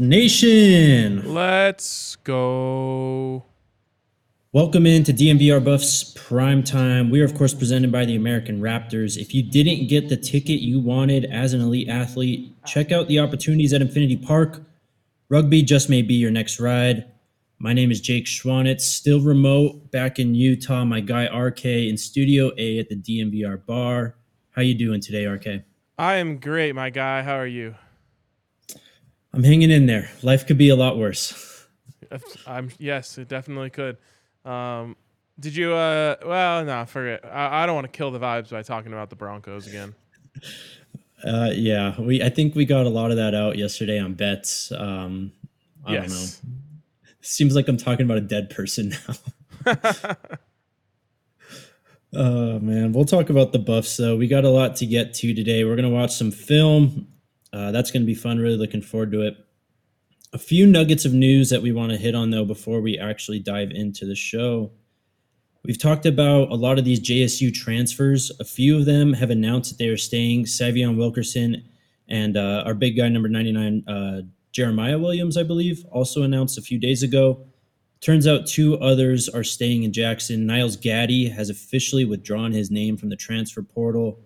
Nation. Let's go. Welcome into DNVR Buffs Prime Time. We are, of course, presented by the American Raptors. If you didn't get the ticket you wanted as an elite athlete, check out the opportunities at Infinity Park. Rugby just may be your next ride. My name is Jake Schwanitz, still remote back in Utah. My guy RK in Studio A at the DNVR bar. How you doing today, RK? I am great, my guy. How are you? I'm hanging in there. Life could be a lot worse. I'm yes, it definitely could. Um, did you? Uh, well, no, forget. I, I don't want to kill the vibes by talking about the Broncos again. Uh, yeah, we. I think we got a lot of that out yesterday on bets. Um, I yes. don't know. Seems like I'm talking about a dead person now. oh man, we'll talk about the buffs though. We got a lot to get to today. We're gonna watch some film. Uh, that's gonna be fun. Really looking forward to it. A few nuggets of news that we want to hit on though before we actually dive into the show. We've talked about a lot of these JSU transfers. A few of them have announced that they are staying. Savion Wilkerson and uh, our big guy, number 99, uh, Jeremiah Williams, I believe, also announced a few days ago. Turns out two others are staying in Jackson. Niles Gaddy has officially withdrawn his name from the transfer portal.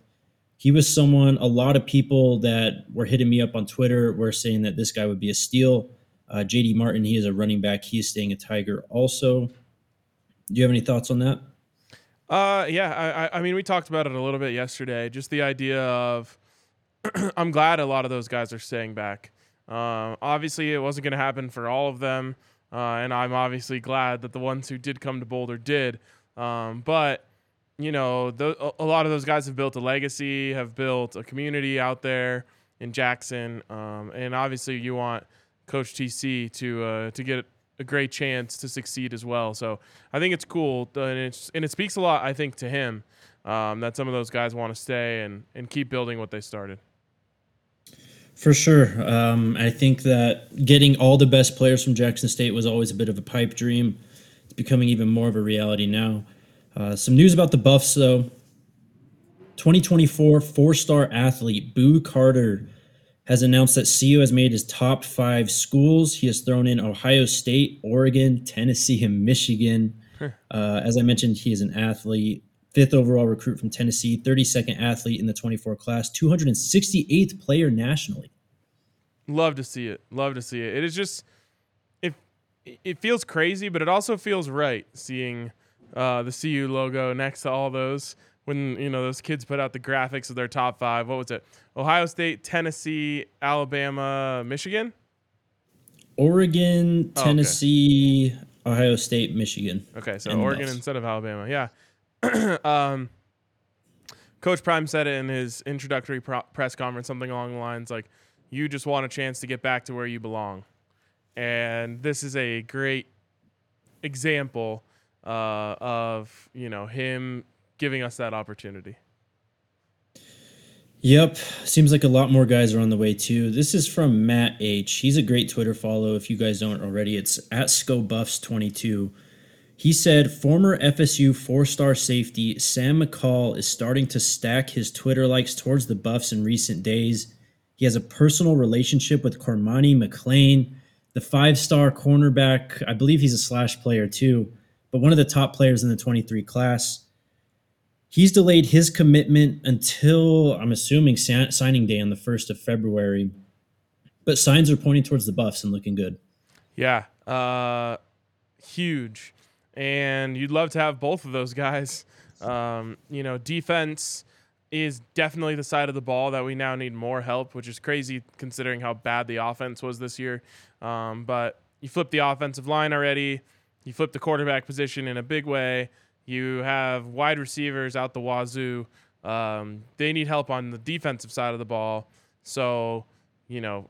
He was someone, a lot of people that were hitting me up on Twitter were saying that this guy would be a steal. Uh, JD Martin, he is a running back. He is staying a Tiger also. Do you have any thoughts on that? Uh, yeah. I, I mean, we talked about it a little bit yesterday. Just the idea of, I'm glad a lot of those guys are staying back. Um, obviously, it wasn't going to happen for all of them, uh, and I'm obviously glad that the ones who did come to Boulder did. Um, but you know, the, a lot of those guys have built a legacy, have built a community out there in Jackson, um, and obviously, you want Coach TC to uh, to get a great chance to succeed as well. So I think it's cool, and, it's, and it speaks a lot, I think, to him um, that some of those guys want to stay and, and keep building what they started. For sure. Um, I think that getting all the best players from Jackson State was always a bit of a pipe dream. It's becoming even more of a reality now. Uh, some news about the Buffs, though. 2024 four star athlete Boo Carter has announced that CU has made his top five schools. He has thrown in Ohio State, Oregon, Tennessee, and Michigan. Uh, as I mentioned, he is an athlete, fifth overall recruit from Tennessee, 32nd athlete in the 24 class, 268th player nationally. Love to see it. Love to see it. It is just it it feels crazy, but it also feels right seeing uh, the CU logo next to all those when you know those kids put out the graphics of their top five. What was it? Ohio State, Tennessee, Alabama, Michigan, Oregon, Oh, okay. Tennessee, Ohio State, Michigan. Okay, so And Oregon instead of Alabama. Yeah. um, Coach Prime said it in his introductory pro- press conference, something along the lines like, "You just want a chance to get back to where you belong," and this is a great example uh, of you know him giving us that opportunity. Yep. Seems like a lot more guys are on the way too. This is from Matt H. He's a great Twitter follow. If you guys don't already, it's at ScoBuffs22. He said former FSU four star safety Sam McCall is starting to stack his Twitter likes towards the Buffs in recent days. He has a personal relationship with Cormani McClain, the five star cornerback. I believe he's a slash player too, but one of the top players in the 23 class. He's delayed his commitment until I'm assuming signing day on the 1st of February. But signs are pointing towards the Buffs and looking good. Yeah. Uh, huge. And you'd love to have both of those guys. Um, you know, defense is definitely the side of the ball that we now need more help, which is crazy considering how bad the offense was this year. Um, but you flip the offensive line already, you flip the quarterback position in a big way. You have wide receivers out the wazoo. Um, they need help on the defensive side of the ball. So, you know,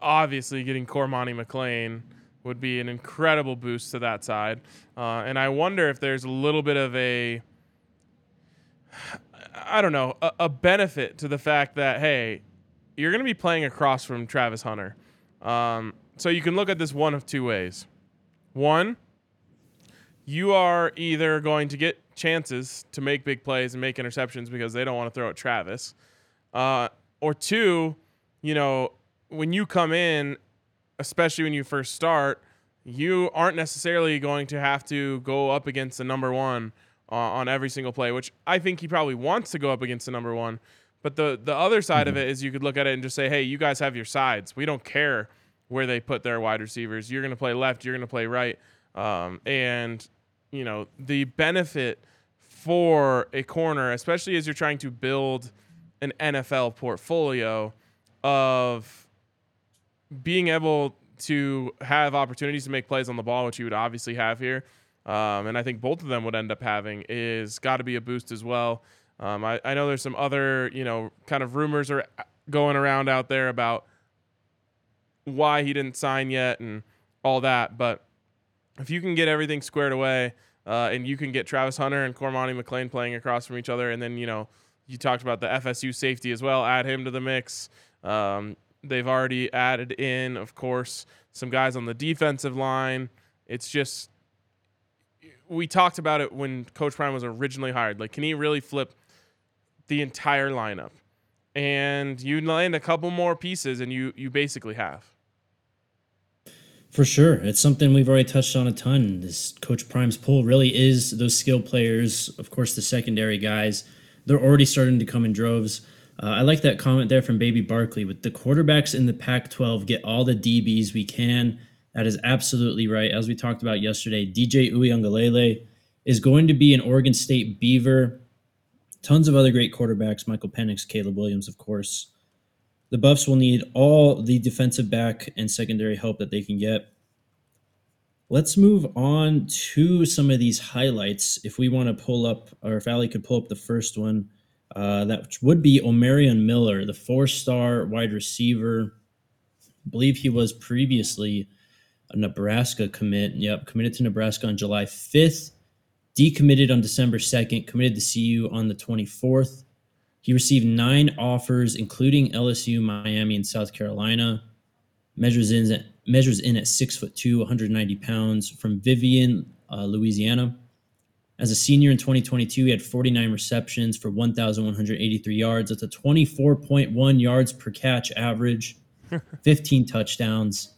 obviously getting Cormani McClain would be an incredible boost to that side. Uh, and I wonder if there's a little bit of a, I don't know, a, a benefit to the fact that, hey, you're going to be playing across from Travis Hunter. Um, so you can look at this one of two ways. One, you are either going to get chances to make big plays and make interceptions because they don't want to throw at Travis, uh, or two, you know, when you come in, especially when you first start, you aren't necessarily going to have to go up against the number one uh, on every single play, which I think he probably wants to go up against the number one. But the the other side mm-hmm. of it is you could look at it and just say, hey, you guys have your sides. We don't care where they put their wide receivers. You're going to play left. You're going to play right. Um, and you know the benefit for a corner, especially as you're trying to build an NFL portfolio of being able to have opportunities to make plays on the ball, which you would obviously have here. Um, and I think both of them would end up having is got to be a boost as well. Um, I, I know there's some other, you know, kind of rumors are going around out there about why he didn't sign yet and all that. But if you can get everything squared away uh, and you can get Travis Hunter and Cormani McClain playing across from each other, and then you know you talked about the FSU safety as well. Add him to the mix. Um, they've already added in, of course, some guys on the defensive line. It's just we talked about it when Coach Prime was originally hired. Like, can he really flip the entire lineup? And you land a couple more pieces, and you you basically have. For sure. It's something we've already touched on a ton. This Coach Prime's pull really is those skill players, of course, the secondary guys. They're already starting to come in droves. Uh, I like that comment there from Baby Barkley. With the quarterbacks in the Pac 12, get all the DBs we can. That is absolutely right. As we talked about yesterday, DJ Uiagalelei is going to be an Oregon State Beaver. Tons of other great quarterbacks, Michael Penix, Caleb Williams, of course. The Buffs will need all the defensive back and secondary help that they can get. Let's move on to some of these highlights. If we want to pull up, or if Ali could pull up the first one, uh, that would be Omarion Miller, the four star wide receiver. I believe he was previously a Nebraska commit. Yep, committed to Nebraska on July 5th, decommitted on December 2nd, committed to CU on the 24th. He received nine offers, including LSU, Miami, and South Carolina. Measures in at, measures in at six foot two, 190 pounds, from Vivian, uh, Louisiana. As a senior in 2022, he had 49 receptions for 1,183 yards. That's a 24.1 yards per catch average, 15 touchdowns,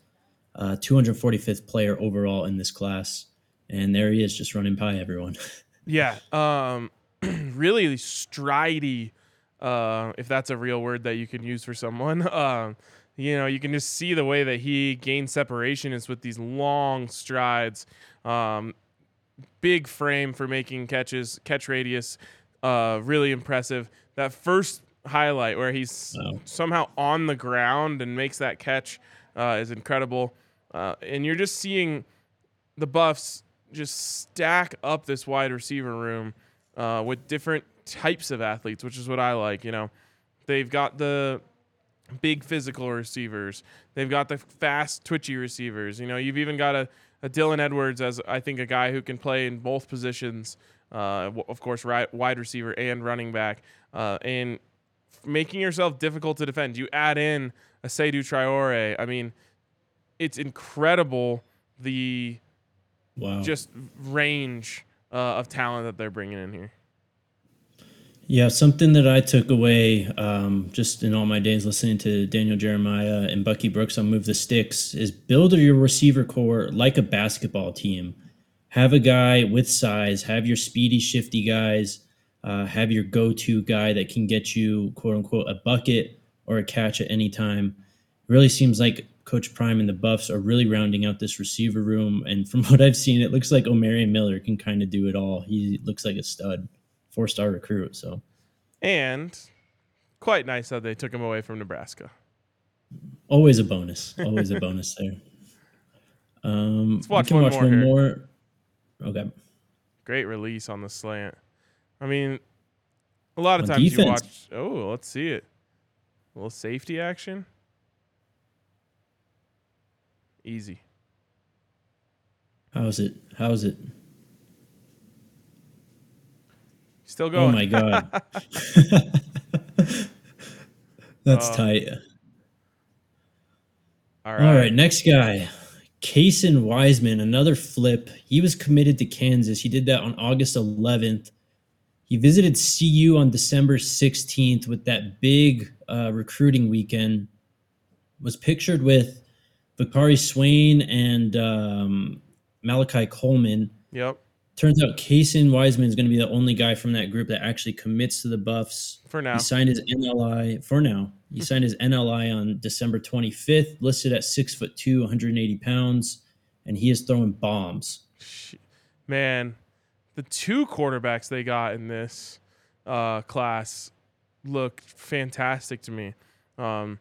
uh, 245th player overall in this class. And there he is, just running by everyone. yeah, um, really stridey uh, if that's a real word that you can use for someone. Um, you know, you can just see the way that he gains separation is with these long strides. Um, big frame for making catches, catch radius, uh, really impressive. That first highlight where he's oh. somehow on the ground and makes that catch uh, is incredible. Uh, and you're just seeing the Buffs just stack up this wide receiver room uh, with different types of athletes, which is what I like. You know, they've got the big physical receivers. They've got the fast, twitchy receivers. You know, you've even got a, a Dylan Edwards as I think a guy who can play in both positions. Uh, of course, right, wide receiver and running back. Uh, and making yourself difficult to defend. You add in a Seydou Traore. I mean, it's incredible the wow. just range uh, of talent that they're bringing in here. Yeah, something that I took away um, just in all my days listening to Daniel Jeremiah and Bucky Brooks on Move the Sticks is build your receiver core like a basketball team. Have a guy with size, have your speedy, shifty guys, uh, have your go to guy that can get you, quote unquote, a bucket or a catch at any time. It really seems like Coach Prime and the Buffs are really rounding out this receiver room. And from what I've seen, it looks like Omarion Miller can kind of do it all. He looks like a stud four star recruit. So, and quite nice that they took him away from Nebraska. Always a bonus. Always a bonus there. Um, Let's watch, one, watch more, one more. Okay. Great release on the slant. I mean, a lot of On times defense. you watch. Oh, let's see it. A little safety action. Easy. How's it? How's it? Still going. Oh my god. That's Uh, tight. All right. All right, next guy. Kason Wiseman, another flip. He was committed to Kansas. He did that on August 11th. He visited CU on December 16th with that big uh, recruiting weekend. Was pictured with Bakari Swain and um, Malachi Coleman. Yep. Turns out Kason Wiseman is going to be the only guy from that group that actually commits to the Buffs. For now. He signed his NLI for now. He signed his NLI on December 25th, listed at six foot two, 180 pounds, and he is throwing bombs. Man, the two quarterbacks they got in this uh, class look fantastic to me. Um,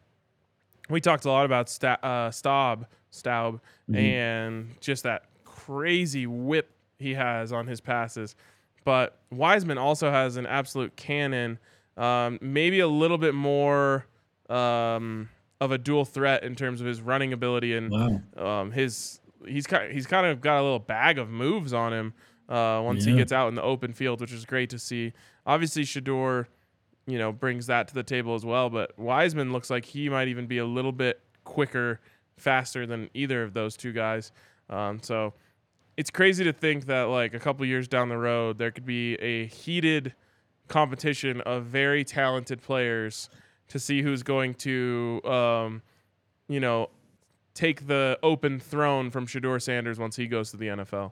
we talked a lot about Sta- uh, Staub, Staub, and just that crazy whip he has on his passes. But Wiseman also has an absolute cannon, um, maybe a little bit more um, of a dual threat in terms of his running ability and Wow. um, his he's kind he's kind of got a little bag of moves on him uh, once he gets out in the open field, which is great to see. Obviously, Shedeur, you know, brings that to the table as well. But Wiseman looks like he might even be a little bit quicker, faster than either of those two guys. Um, so it's crazy to think that like a couple years down the road, there could be a heated competition of very talented players to see who's going to, um, you know, take the open throne from Shedeur Sanders once he goes to the NFL.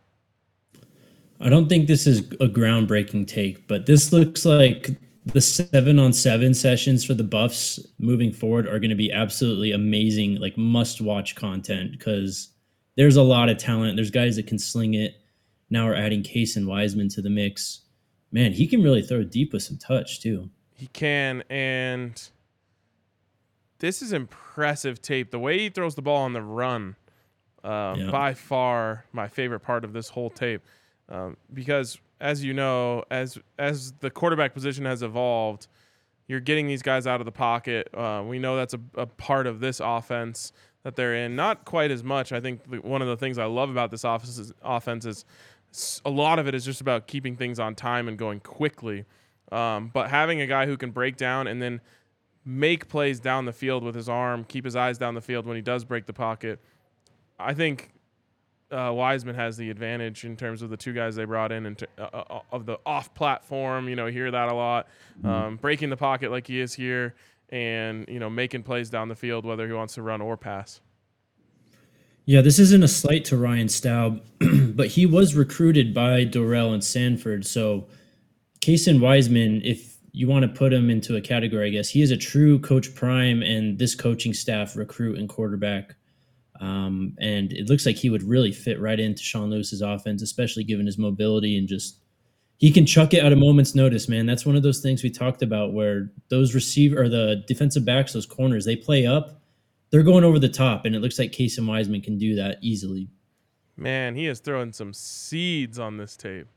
I don't think this is a groundbreaking take, but this looks like the seven on seven sessions for the Buffs moving forward are going to be absolutely amazing, like must watch content because there's a lot of talent. There's guys that can sling it. Now we're adding Kason Wiseman to the mix. Man, he can really throw deep with some touch too. He can, and this is impressive tape. The way he throws the ball on the run, um, Yeah. by far my favorite part of this whole tape, um, because as you know, as as the quarterback position has evolved, you're getting these guys out of the pocket. Uh, we know that's a, a part of this offense that they're in. Not quite as much. I think the, one of the things I love about this offense is, offense is a lot of it is just about keeping things on time and going quickly. Um, but having a guy who can break down and then make plays down the field with his arm, keep his eyes down the field when he does break the pocket, I think uh, Wiseman has the advantage in terms of the two guys they brought in and uh, uh, of the off platform. You know, hear that a lot. Um, breaking the pocket like he is here, and you know, making plays down the field whether he wants to run or pass. Yeah, this isn't a slight to Ryan Staub, but he was recruited by Dorrell and Sanford. So, Kason Wiseman, if you want to put him into a category, I guess he is a true Coach Prime and this coaching staff recruit and quarterback. Um, and it looks like he would really fit right into Sean Lewis's offense, especially given his mobility and just he can chuck it at a moment's notice, man. That's one of those things we talked about where those receiver or the defensive backs, those corners, they play up, they're going over the top, and it looks like Kason Wiseman can do that easily. Man, he is throwing some seeds on this tape.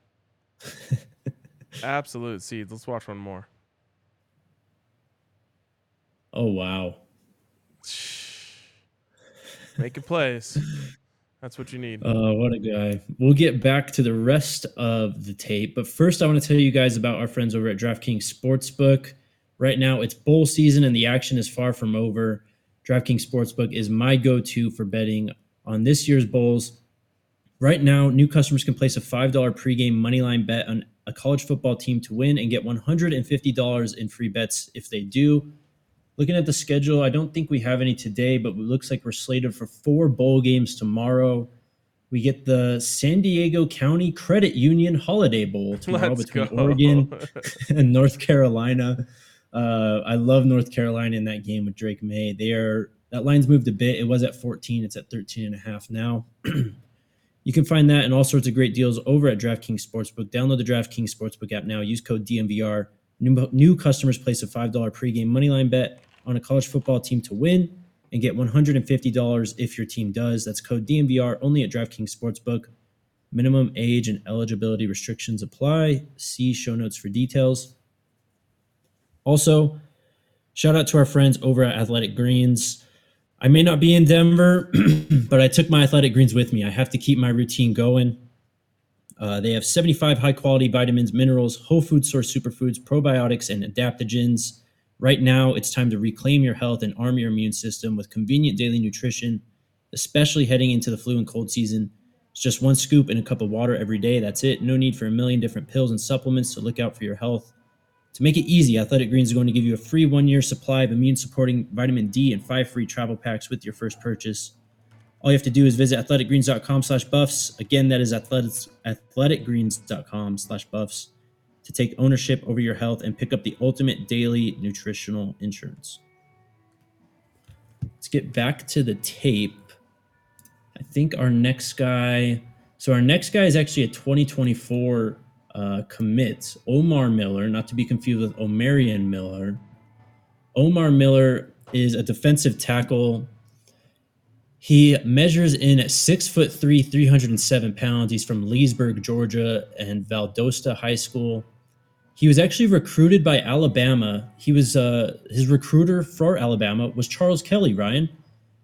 Absolute seeds. Let's watch one more. Oh wow. Making plays. That's what you need. Uh, what a guy. We'll get back to the rest of the tape, but first I want to tell you guys about our friends over at DraftKings Sportsbook. Right now, it's bowl season and the action is far from over. DraftKings Sportsbook is my go to for betting on this year's bowls. Right now, new customers can place a $5 pregame moneyline bet on a college football team to win and get $150 in free bets if they do. Looking at the schedule, I don't think we have any today, but it looks like we're slated for four bowl games tomorrow. We get the San Diego County Credit Union Holiday Bowl tomorrow Let's between go. Oregon and North Carolina. Uh, I love North Carolina in that game with Drake Maye. They are that line's moved a bit. It was at 14, it's at 13 and a half now. you can find that and all sorts of great deals over at DraftKings Sportsbook. Download the DraftKings Sportsbook app now. Use code DNVR. New, new customers place a $5 pregame moneyline bet on a college football team to win and get $150 if your team does. That's code DNVR only at DraftKings Sportsbook. Minimum age and eligibility restrictions apply. See show notes for details. Also, shout out to our friends over at Athletic Greens. I may not be in Denver, but I took my Athletic Greens with me. I have to keep my routine going. Uh, they have 75 high quality vitamins, minerals, whole food source superfoods, probiotics, and adaptogens. Right now, it's time to reclaim your health and arm your immune system with convenient daily nutrition, especially heading into the flu and cold season. It's just one scoop in a cup of water every day. That's it. No need for a million different pills and supplements to look out for your health. To make it easy, Athletic Greens is going to give you a free one year supply of immune supporting vitamin D and five free travel packs with your first purchase. All you have to do is visit athleticgreens.com slash buffs. Again, that is athleticgreens.com slash buffs to take ownership over your health and pick up the ultimate daily nutritional insurance. Let's get back to the tape. I think our next guy, so our next guy is actually a 2024 uh, commit, Omar Miller, not to be confused with Omarion Miller. Omar Miller is a defensive tackle. He measures in at six foot three, 307 pounds. He's from Leesburg, Georgia, and Valdosta High School. He was actually recruited by Alabama. He was uh, his recruiter for Alabama was Charles Kelly. Ryan.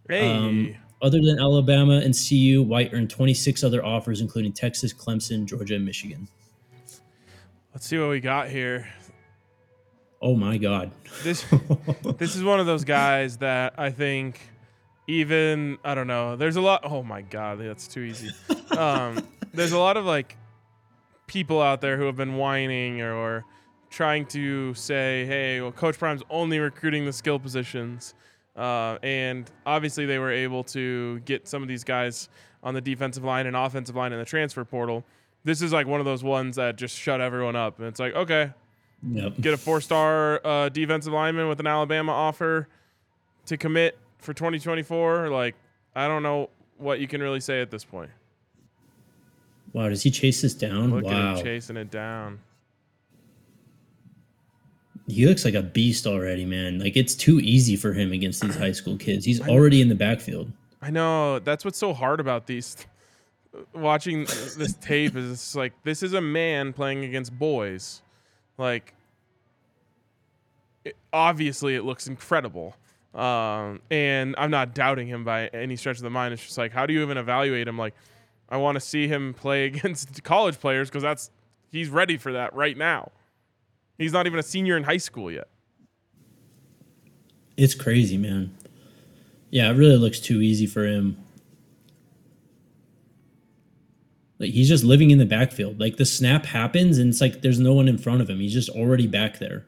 Hey. Um, other than Alabama and CU, White earned 26 other offers, including Texas, Clemson, Georgia, and Michigan. Let's see what we got here. Oh my God. This this is one of those guys that I think even I don't know. There's a lot. Oh my god, that's too easy. Um, there's a lot of like people out there who have been whining or, or trying to say, "Hey, well, Coach Prime's only recruiting the skill positions," uh, and obviously they were able to get some of these guys on the defensive line and offensive line in the transfer portal. This is like one of those ones that just shut everyone up, and it's like, okay, Yep. get a four-star uh, defensive lineman with an Alabama offer to commit for 2024. Like, I don't know what you can really say at this point. Wow, does he chase this down? Look at wow. him chasing it down. He looks like a beast already, man. Like it's too easy for him against these high school kids. He's already in the backfield. I know that's what's so hard about these. Watching this tape is it's like this is a man playing against boys. Like, it, obviously, it looks incredible. Um, and I'm not doubting him by any stretch of the mind. It's just like, how do you even evaluate him? Like, I want to see him play against college players because that's he's ready for that right now. He's not even a senior in high school yet. It's crazy, man. Yeah, it really looks too easy for him. Like he's just living in the backfield. Like the snap happens and it's like there's no one in front of him. He's just already back there.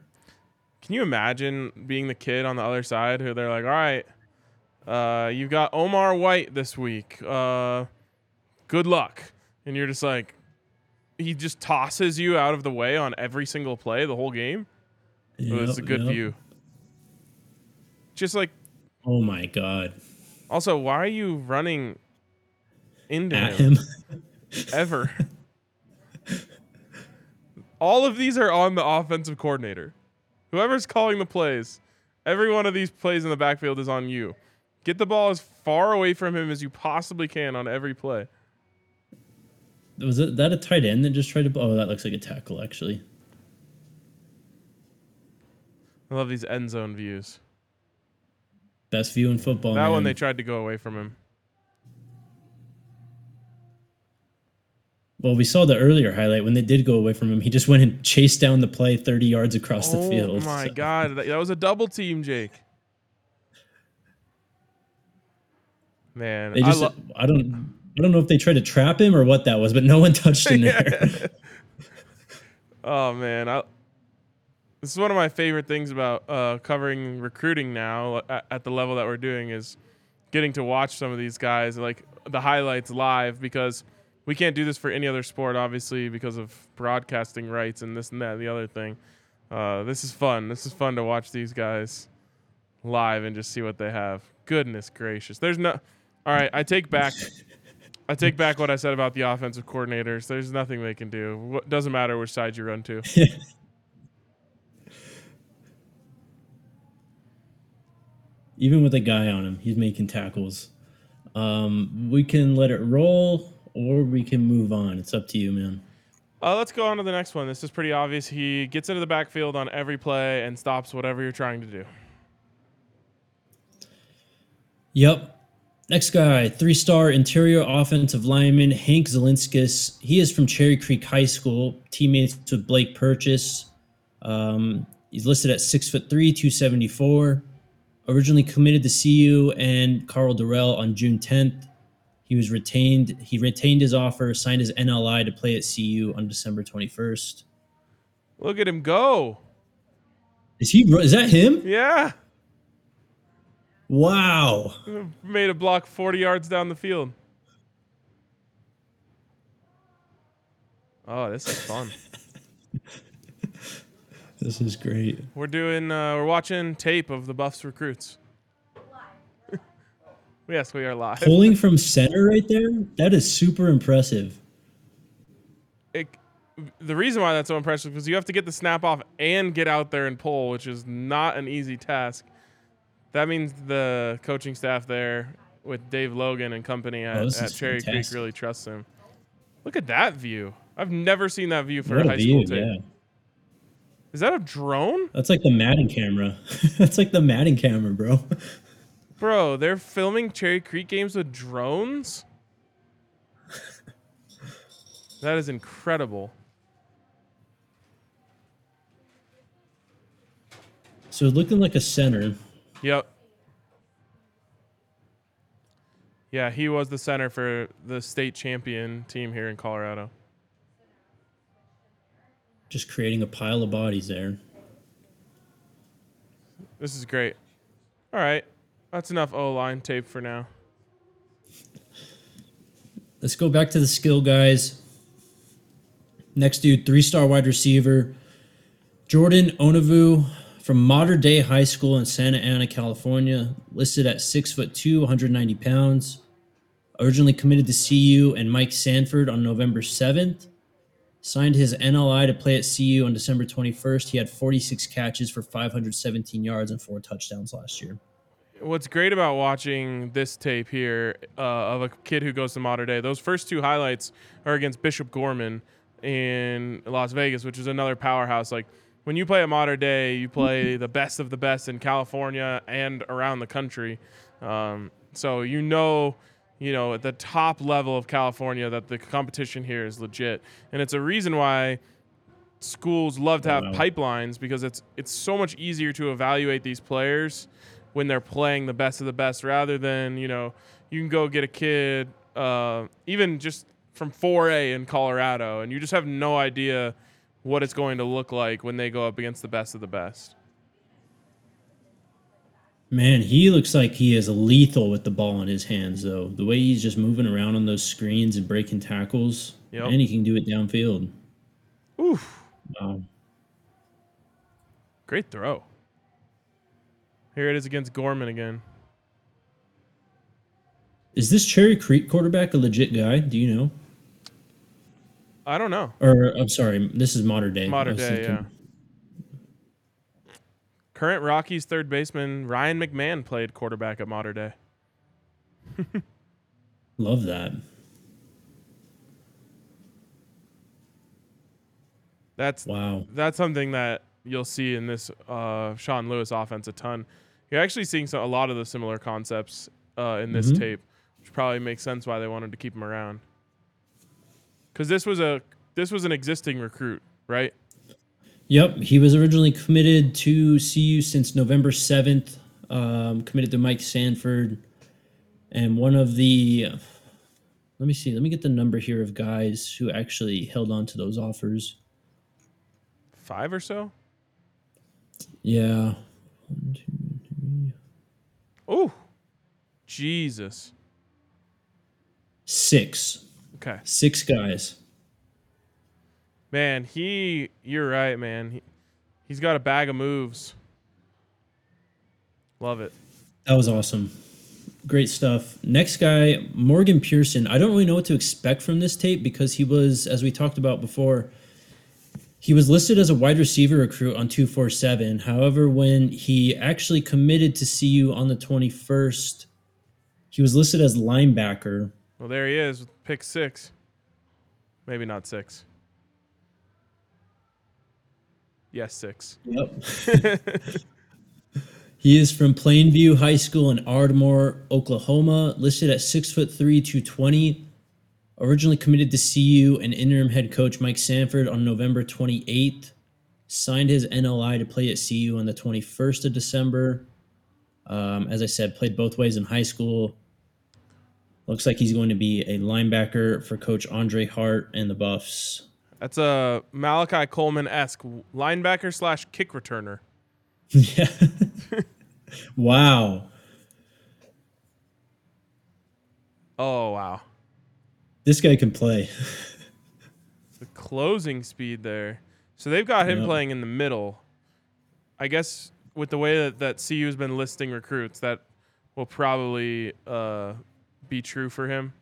Can you imagine being the kid on the other side who they're like, all right, uh, you've got Omar White this week. Uh, good luck. And you're just like, he just tosses you out of the way on every single play the whole game. Oh, it was a good yep. view. Just like, Oh my god. also, why are you running into At him, him. ever? All of these are on the offensive coordinator. Whoever's calling the plays, every one of these plays in the backfield is on you. Get the ball as far away from him as you possibly can on every play. Was it that a tight end that just tried to oh that looks like a tackle actually. I love these end zone views. Best view in football. that one they tried to go away from him. Well, we saw the earlier highlight when they did go away from him. He just went and chased down the play 30 yards across oh the field. Oh my So- god, that, that was a double team, Jake. Man, They I lo- I don't, I don't know if they tried to trap him or what that was, but no one touched him there. oh man, I, this is one of my favorite things about uh, covering recruiting now at, at the level that we're doing is getting to watch some of these guys like the highlights live because we can't do this for any other sport obviously because of broadcasting rights and this and that and the other thing. Uh, this is fun. This is fun to watch these guys live and just see what they have. Goodness gracious, there's no. All right, I take back. I take back what I said about the offensive coordinators. There's nothing they can do. What doesn't matter which side you run to. Even with a guy on him, he's making tackles. Um, we can let it roll or we can move on. It's up to you, man. Uh, let's go on to the next one. This is pretty obvious. He gets into the backfield on every play and stops whatever you're trying to do. Yep. Next guy, three star interior offensive lineman Hank Zilinskas. He is from Cherry Creek High School, teammates with Blake Purchase. Um, he's listed at six foot three, 274. Originally committed to CU and Karl Dorrell on June 10th. He was retained. He retained his offer, signed his NLI to play at CU on December 21st. Look at him go. Is he? Is that him? Yeah. Wow. Made a block 40 yards down the field. Oh, this is fun. This is great. we're doing, uh, we're watching tape of the Buffs recruits. yes, we are live. Pulling from center right there? That is super impressive. it, the reason why that's so impressive is because you have to get the snap off and get out there and pull, which is not an easy task. That means the coaching staff there with Dave Logan and company at, Oh, at Cherry fantastic. Creek really trusts him. Look at that view. I've never seen that view for What a a high view, school tape. yeah. Is that a drone? That's like the Madden camera. That's like the Madden camera, bro. Bro, they're filming Cherry Creek games with drones? that is incredible. So looking like a center. Yep. Yeah, he was the center for the state champion team here in Colorado. Just creating a pile of bodies there. This is great. All right. That's enough O line tape for now. Let's go back to the skill guys. Next dude, three star wide receiver, Jordan Onovbe from Mater Dei High School in Santa Ana, California, listed at six foot two, 190 pounds. Originally committed to CU and Mike Sanford on November 7th. Signed his NLI to play at CU on December 21st. He had 46 catches for 517 yards and four touchdowns last year. What's great about watching this tape here uh, of a kid who goes to Mater Dei, those first two highlights are against Bishop Gorman in Las Vegas, which is another powerhouse. Like when you play at Mater Dei, you play the best of the best in California and around the country. Um, so you know, you know, at the top level of California, that the competition here is legit, and it's a reason why schools love to have Wow. pipelines because it's it's so much easier to evaluate these players when they're playing the best of the best rather than you know you can go get a kid uh, even just from 4A in Colorado and you just have no idea what it's going to look like when they go up against the best of the best. Man, he looks like he is lethal with the ball in his hands, though. The way he's just moving around on those screens and breaking tackles, Yep. and he can do it downfield. Oof, Wow. great throw. Here it is against Gorman again. Is this Cherry Creek quarterback a legit guy? Do you know? I don't know. Or I'm sorry, this is Mater Dei. Mater Dei, yeah. Current Rockies third baseman Ryan McMahon played quarterback at Mater Dei. Love that. That's Wow. that's something that you'll see in this uh, Sean Lewis offense a ton. You're actually seeing so, a lot of the similar concepts uh, in this Mhm. tape, which probably makes sense why they wanted to keep him around. Because this was a this was an existing recruit, right? Yep, he was originally committed to CU since November seventh. Um, committed to Mike Sanford, and one of the. Let me see. Let me get the number here of guys who actually held on to those offers. Five or so. Yeah. Oh, Jesus. Six. Okay. Six guys. Man, he. You're right, man. He, he's got a bag of moves. Love it. That was awesome. Great stuff. Next guy, Morgan Pearson. I don't really know what to expect from this tape because he was, as we talked about before, he was listed as a wide receiver recruit on 247. However, when he actually committed to CU on the 21st, he was listed as linebacker. Well, there he is, pick six. Maybe not six. Yes, six. Yep. he is from Plainview High School in Ardmore, Oklahoma, listed at six foot three, 220. Originally committed to CU and interim head coach Mike Sanford on November 28th. Signed his NLI to play at CU on the 21st of December. Um, as I said, played both ways in high school. Looks like he's going to be a linebacker for Coach Andre Hart and the Buffs. That's a Malachi Coleman esque linebacker slash kick returner. Yeah. wow. Oh wow, This guy can play. the closing speed there. So they've got him Yep. playing in the middle. I guess with the way that, that CU's been listing recruits, that will probably uh, be true for him.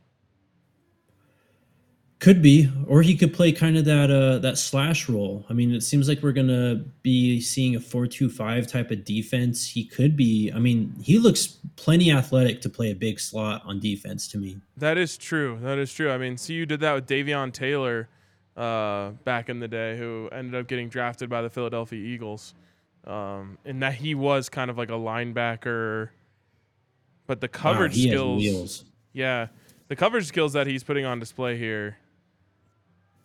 Could be, or he could play kind of that uh that slash role. I mean, it seems like we're gonna be seeing a four-two-five type of defense. He could be. I mean, he looks plenty athletic to play a big slot on defense to me. That is true. That is true. I mean, CU did that with Davion Taylor uh, back in the day, who ended up getting drafted by the Philadelphia Eagles. Um, and that he was kind of like a linebacker, but the Wow, coverage has skills. Yeah, the coverage skills that he's putting on display here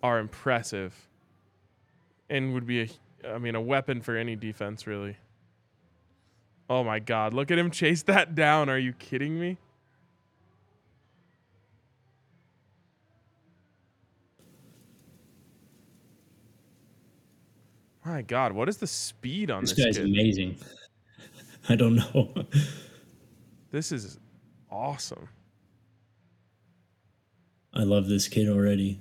are impressive, and would be a, I mean, a weapon for any defense, really. Oh my God! Look at him chase that down. Are you kidding me? My God, what is the speed on This this, guy's kid? amazing. I don't know. This is awesome. I love this kid already.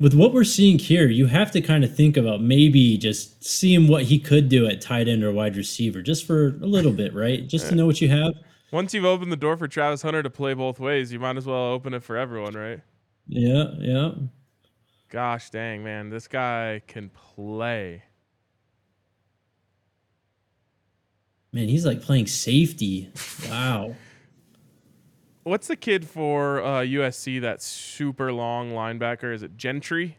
With what we're seeing here, you have to kind of think about maybe just seeing what he could do at tight end or wide receiver, just for a little bit, right? Just to know what you have. Once you've opened the door for Travis Hunter to play both ways, you might as well open it for everyone, right? Yeah, yeah. Gosh dang, man, this guy can play. Man, he's like playing safety. Wow. What's the kid for uh, USC? That super long linebacker? Is it Gentry?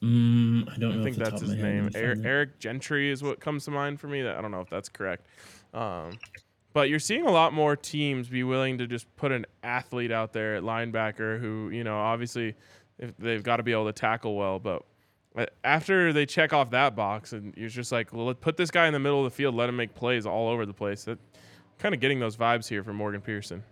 Mm, I don't know. I think that's his name. Me Eric, find it. Eric Gentry is what comes to mind for me. I don't know if that's correct. Um, but you're seeing a lot more teams be willing to just put an athlete out there at linebacker who, you know, obviously if they've got to be able to tackle well. But after they check off that box, and you're just like, well, let put this guy in the middle of the field, let him make plays all over the place. That kind of getting those vibes here from Morgan Pearson.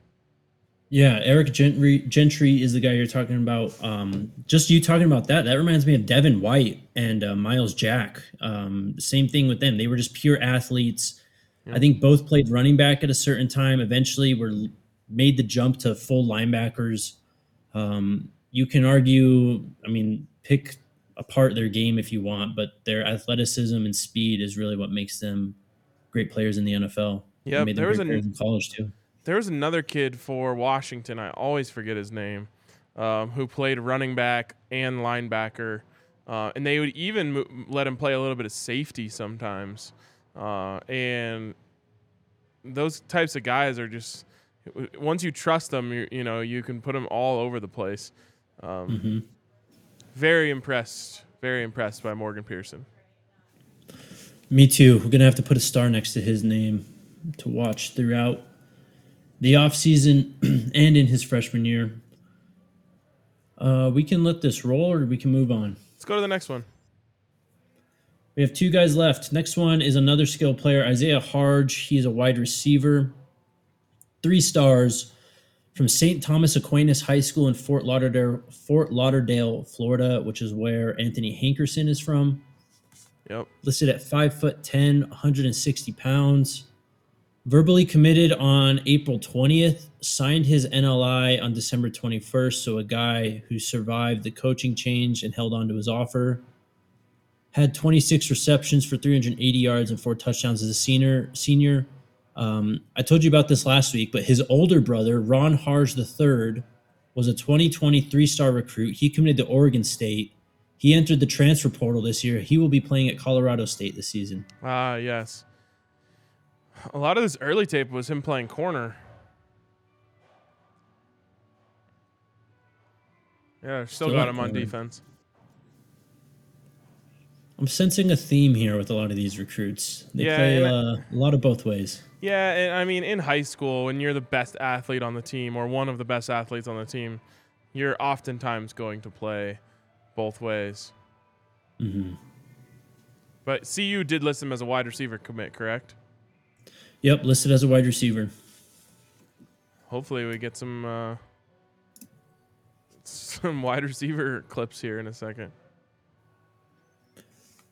Yeah, Eric Gentry, Gentry is the guy you're talking about. Um, just you talking about that, that reminds me of Devin White and uh, Myles Jack. Um, same thing with them. They were just pure athletes. I think both played running back at a certain time. Eventually, were made the jump to full linebackers. Um, you can argue, I mean, pick apart their game if you want, but their athleticism and speed is really what makes them great players in the NFL. Yep, And made them there was great a- players in college too. There was another kid for Washington. I always forget his name, um, who played running back and linebacker, uh, and they would even mo- let him play a little bit of safety sometimes. Uh, and those types of guys are just once you trust them, you you know you can put them all over the place. Um, hmm Very impressed, very impressed by Morgan Pearson. Me too. We're gonna have to put a star next to his name to watch throughout. the offseason and in his freshman year. Uh, we can let this roll or we can move on. Let's go to the next one. We have two guys left. Next one is another skill player, Isaiah Hardge. He's a wide receiver. Three stars from St. Thomas Aquinas High School in Fort Lauderdale, Fort Lauderdale, Florida, which is where Anthony Hankerson is from. Yep. Listed at five foot 10, 160 pounds. Verbally committed on April 20th, signed his NLI on December 21st. So, a guy who survived the coaching change and held on to his offer. Had 26 receptions for 380 yards and four touchdowns as a senior. Senior, um, I told you about this last week, but his older brother, Ron Hardge III, was a 2020 three star recruit. He committed to Oregon State. He entered the transfer portal this year. He will be playing at Colorado State this season. Ah, yes. A lot of this early tape was him playing corner. Yeah, still, Still got him on corner. defense. I'm sensing a theme here with a lot of these recruits. They Yeah, play uh, a lot of both ways. Yeah, and I mean, in high school, when you're the best athlete on the team or one of the best athletes on the team, you're oftentimes going to play both ways. Mm-hmm. But CU did list him as a wide receiver commit, correct? Yep, listed as a wide receiver. Hopefully, we get some uh, some wide receiver clips here in a second.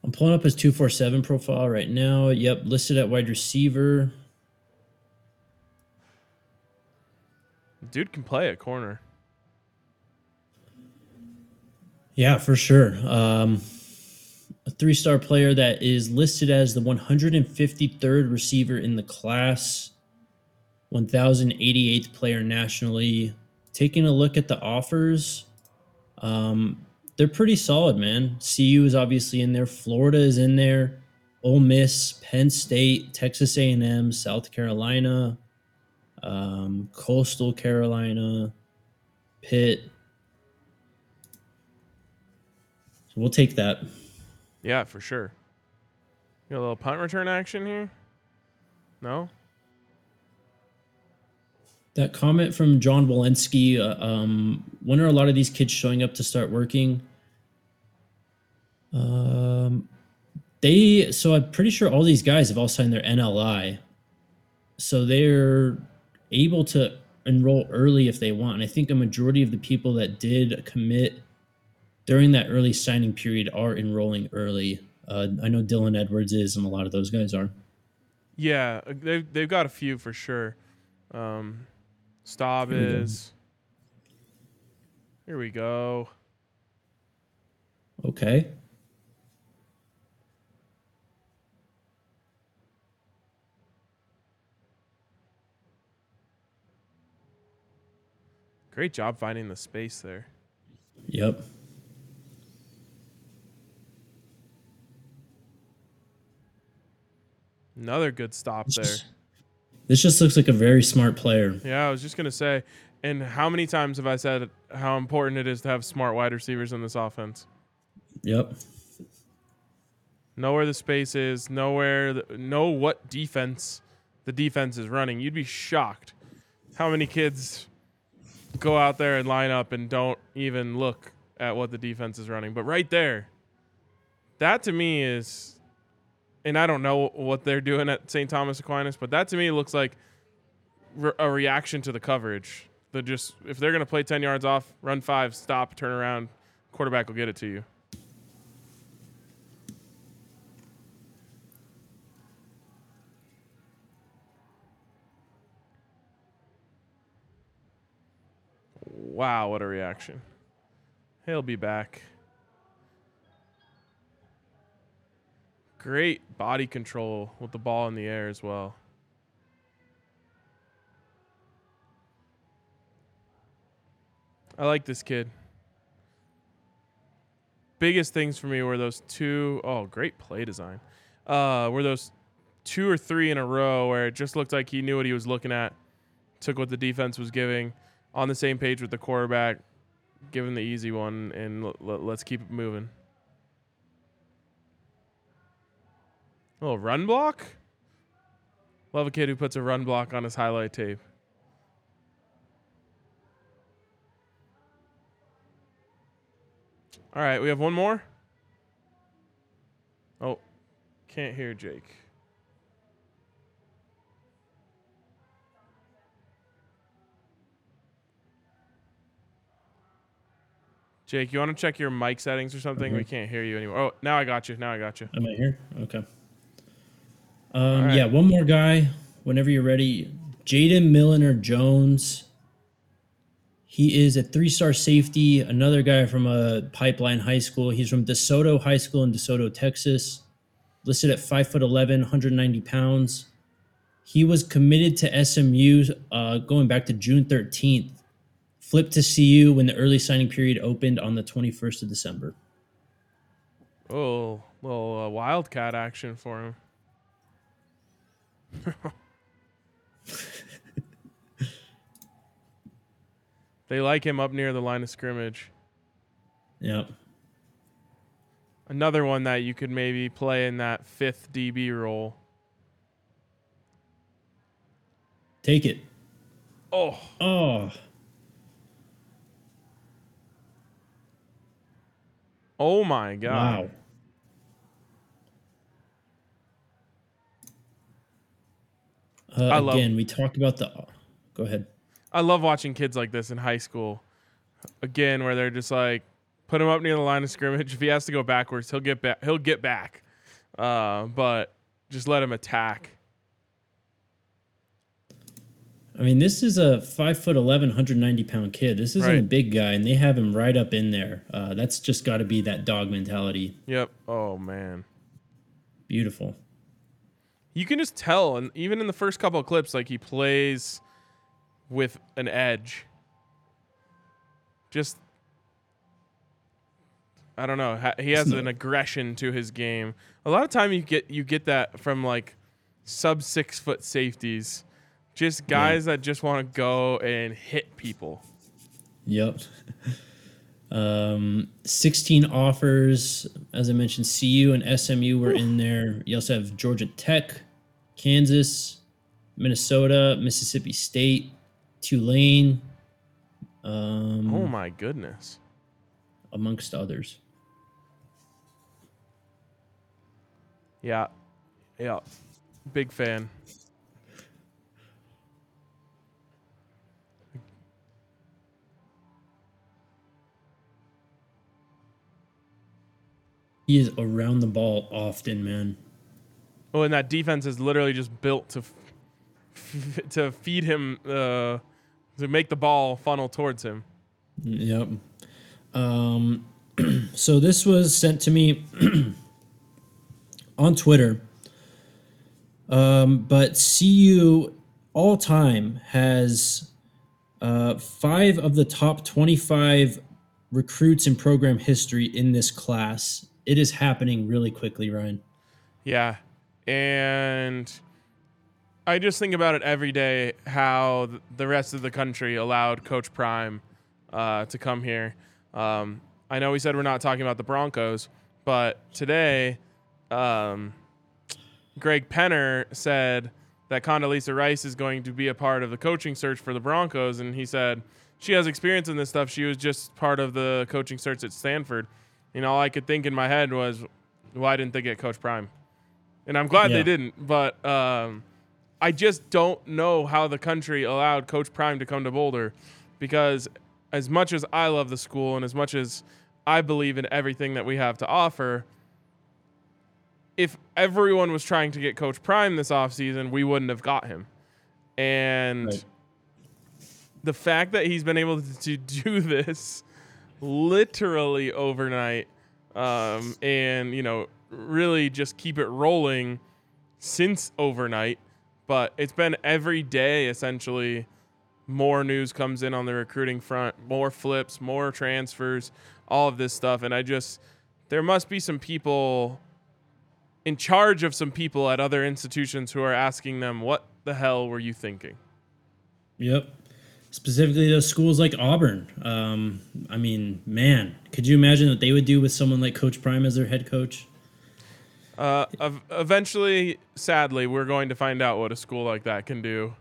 I'm pulling up his 247 profile right now. Yep, listed at wide receiver. Dude can play at corner. Yeah, for sure. Um, a three star player that is listed as the 153rd receiver in the class, 1088th player nationally. Taking a look at the offers, um, they're pretty solid, man. CU is obviously in there. Florida is in there. Ole Miss, Penn State, Texas A&M, South Carolina, um, Coastal Carolina, Pitt. So we'll take that. Yeah, for sure. Got a little punt return action here. No. That comment from John Walensky, uh, um, when are a lot of these kids showing up to start working? Um, they so I'm pretty sure all these guys have all signed their NLI, so they're able to enroll early if they want. And I think a majority of the people that did commit during that early signing period are enrolling early. Uh, I know Dylan Edwards is, and a lot of those guys are. Yeah, uh, they've they've got a few for sure. Um, Staub Here we go. is. Here we go. Okay. Great job finding the space there. Yep. Another good stop there. This just looks like a very smart player. Yeah, I was just gonna say. And how many times have I said how important it is to have smart wide receivers in this offense? Yep. Know where the space is. Know where. The, know what defense the defense is running. You'd be shocked how many kids go out there and line up and don't even look at what the defense is running. But right there, that to me is, and I don't know what they're doing at St. Thomas Aquinas, but that to me looks like re- a reaction to the coverage. The just if they're gonna play ten yards off, run five, stop, turn around, quarterback will get it to you. Wow, what a reaction. He'll be back. Great body control with the ball in the air as well. I like this kid. Biggest things for me were those two oh great play design. Uh, were those two or three in a row where it just looked like he knew what he was looking at, took what the defense was giving, on the same page with the quarterback. Give him the easy one, and l- l- let's keep it moving. A little run block. Love a kid who puts a run block on his highlight tape. All right, we have one more. Oh, can't hear Jake. Jake, you want to check your mic settings or something? We can't hear you anymore. Oh, now I got you. Now I got you. Am I here? Okay. Um, right. Yeah, one more guy. Whenever you're ready, Jaden Milliner Jones. He is a three-star safety. Another guy from a pipeline high school. He's from DeSoto High School in DeSoto, Texas. Listed at five foot 11, 190 pounds. He was committed to SMU uh, going back to June 13th Flip to CU when the early signing period opened on the 21st of December. Oh, well, uh, wildcat action for him. they like him up near the line of scrimmage. Yep. Another one that you could maybe play in that fifth DB role. Take it. Oh. Oh. Oh my god. Wow. Uh, I love, again, we talked about the. Go ahead. I love watching kids like this in high school. Again, where they're just like, put him up near the line of scrimmage. If he has to go backwards, he'll get back. He'll get back. Uh, but just let him attack. I mean, this is a five foot 11, 190 pound kid. This isn't right. a big guy, and they have him right up in there. Uh, that's just got to be that dog mentality. Yep. Oh man. Beautiful. You can just tell, and even in the first couple of clips, like he plays with an edge. Just, I don't know. He has an aggression to his game. A lot of time you get you get that from like sub six foot safeties just guys yeah. that just want to go and hit people. Yep. Um, 16 offers. As I mentioned, CU and SMU were Ooh. in there. You also have Georgia Tech, Kansas, Minnesota, Mississippi State, Tulane. Um, oh my goodness. Amongst others. Yeah. Yeah. Big fan. He is around the ball often, man. Oh, and that defense is literally just built to f- to feed him uh, to make the ball funnel towards him. Yep. Um, so this was sent to me on Twitter. Um, but CU all time has uh, five of the top 25 recruits in program history in this class it is happening really quickly, Ryan. Yeah. And I just think about it every day how the rest of the country allowed Coach Prime uh, to come here. Um, I know we said we're not talking about the Broncos, but today, um, Greg Penner said that Condoleezza Rice is going to be a part of the coaching search for the Broncos. And he said she has experience in this stuff. She was just part of the coaching search at Stanford you know, all I could think in my head was, why didn't they get Coach Prime? And I'm glad yeah. they didn't, but um, I just don't know how the country allowed Coach Prime to come to Boulder because as much as I love the school and as much as I believe in everything that we have to offer, if everyone was trying to get Coach Prime this offseason, we wouldn't have got him. And right. the fact that he's been able to do this literally overnight um, and, you know, really just keep it rolling since overnight. But it's been every day essentially. More news comes in on the recruiting front, more flips, more transfers, all of this stuff. And I just, there must be some people in charge of some people at other institutions who are asking them, what the hell were you thinking? Yep specifically those schools like Auburn. Um, I mean, man, could you imagine what they would do with someone like Coach Prime as their head coach? Uh, eventually, sadly, we're going to find out what a school like that can do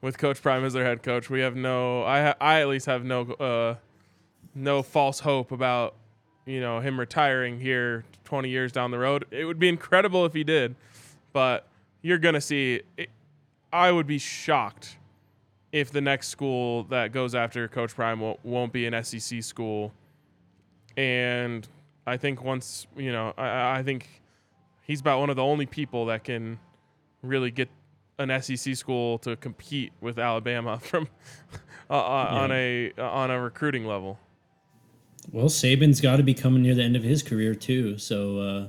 with Coach Prime as their head coach. We have no, I, I at least have no, uh, no false hope about, you know, him retiring here 20 years down the road. It would be incredible if he did, but you're to see. It, I would be shocked if the next school that goes after Coach Prime won't, won't be an SEC school. And I think once, you know, I, I think he's about one of the only people that can really get an SEC school to compete with Alabama from uh, uh yeah. on a uh, on a recruiting level. Well, Saban's got to be coming near the end of his career too. So, uh,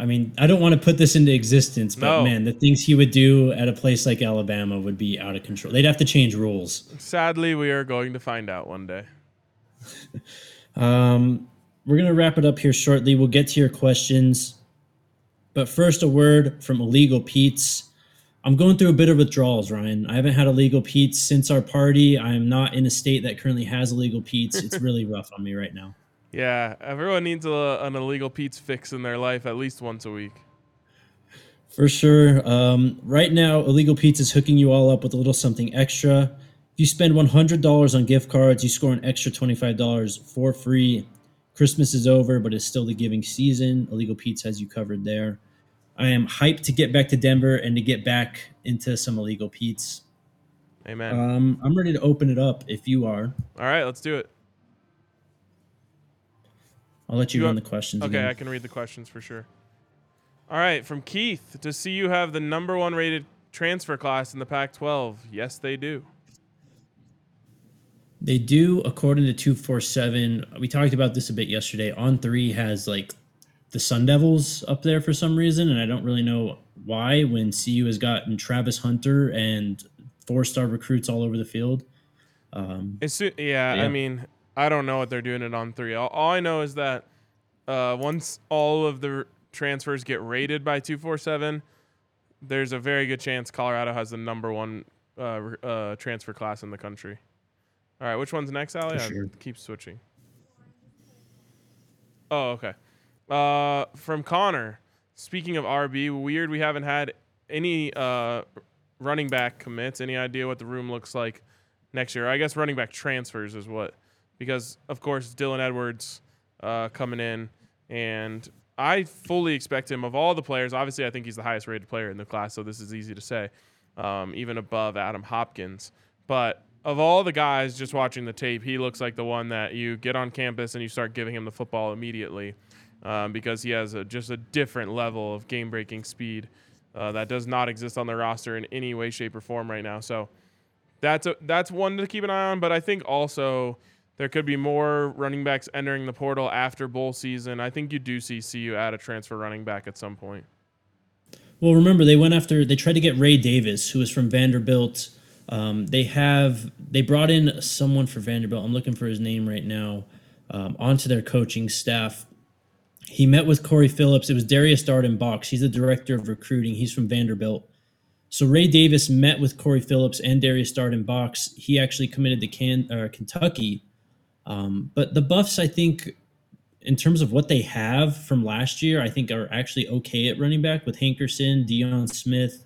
I mean, I don't want to put this into existence, but no. man, the things he would do at a place like Alabama would be out of control. They'd have to change rules. Sadly, we are going to find out one day. um, we're gonna wrap it up here shortly. We'll get to your questions, but first, a word from Illegal Pete's. I'm going through a bit of withdrawals, Ryan. I haven't had illegal Pete's since our party. I am not in a state that currently has illegal Pete's. It's really rough on me right now. Yeah, everyone needs a, an illegal Pete's fix in their life at least once a week. For sure. Um, right now, Illegal Pete's is hooking you all up with a little something extra. If you spend $100 on gift cards, you score an extra $25 for free. Christmas is over, but it's still the giving season. Illegal Pete's has you covered there. I am hyped to get back to Denver and to get back into some illegal Pete's. Amen. Um, I'm ready to open it up if you are. All right, let's do it. I'll let you, you run the questions. Okay, again. I can read the questions for sure. All right, from Keith to see you have the number one rated transfer class in the Pac 12. Yes, they do. They do, according to 247. We talked about this a bit yesterday. On3 has like the Sun Devils up there for some reason, and I don't really know why. When CU has gotten Travis Hunter and four star recruits all over the field. Um, it's yeah, yeah, I mean, I don't know what they're doing it On3. All, all I know is that uh, once all of the transfers get rated by two four seven, there's a very good chance Colorado has the number one uh, uh, transfer class in the country. All right, which one's next, Ali? Sure. keep switching. Oh, okay. Uh, from Connor. Speaking of RB, weird we haven't had any uh, running back commits. Any idea what the room looks like next year? I guess running back transfers is what, because of course Dylan Edwards uh, coming in, and I fully expect him of all the players. Obviously, I think he's the highest rated player in the class, so this is easy to say, um, even above Adam Hopkins. But of all the guys just watching the tape, he looks like the one that you get on campus and you start giving him the football immediately um, because he has a, just a different level of game breaking speed uh, that does not exist on the roster in any way, shape, or form right now. So that's a, that's one to keep an eye on. But I think also there could be more running backs entering the portal after bowl season. I think you do see CU add a transfer running back at some point. Well, remember they went after they tried to get Ray Davis, who was from Vanderbilt. Um, they have they brought in someone for Vanderbilt. I'm looking for his name right now um, onto their coaching staff. He met with Corey Phillips. It was Darius Darden Box. He's the director of recruiting. He's from Vanderbilt. So Ray Davis met with Corey Phillips and Darius Darden Box. He actually committed to Can, uh, Kentucky. Um, but the Buffs, I think, in terms of what they have from last year, I think are actually okay at running back with Hankerson, Deion Smith.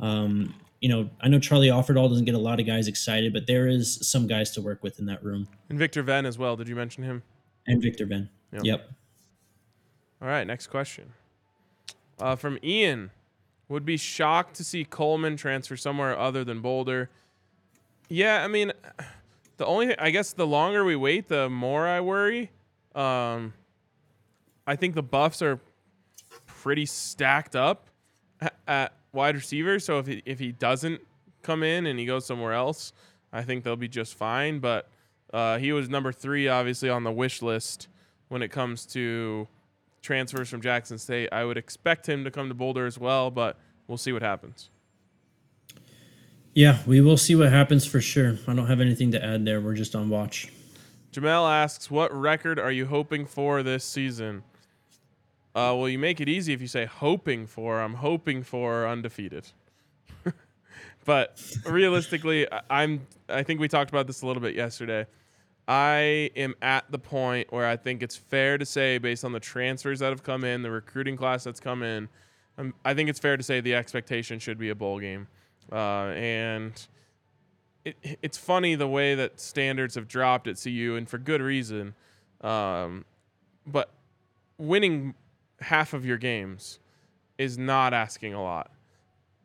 Um, you know, I know Charlie Offerdahl doesn't get a lot of guys excited, but there is some guys to work with in that room. And Victor Venn as well. Did you mention him? And Victor Venn. Yep. yep. All right, next question. Uh, from Ian. Would be shocked to see Coleman transfer somewhere other than Boulder. Yeah, I mean, the only I guess the longer we wait, the more I worry. Um, I think the Buffs are pretty stacked up at, wide receiver. So if he, if he doesn't come in and he goes somewhere else, I think they'll be just fine. But uh, he was number three, obviously, on the wish list when it comes to transfers from Jackson State. I would expect him to come to Boulder as well, but we'll see what happens. Yeah, we will see what happens for sure. I don't have anything to add there. We're just on watch. Jamel asks, "What record are you hoping for this season?" Uh, well, you make it easy if you say hoping for. I'm hoping for undefeated. but realistically, I'm. I think we talked about this a little bit yesterday. I am at the point where I think it's fair to say, based on the transfers that have come in, the recruiting class that's come in, um, I think it's fair to say the expectation should be a bowl game. Uh, and it, it's funny the way that standards have dropped at CU, and for good reason. Um, but winning half of your games is not asking a lot.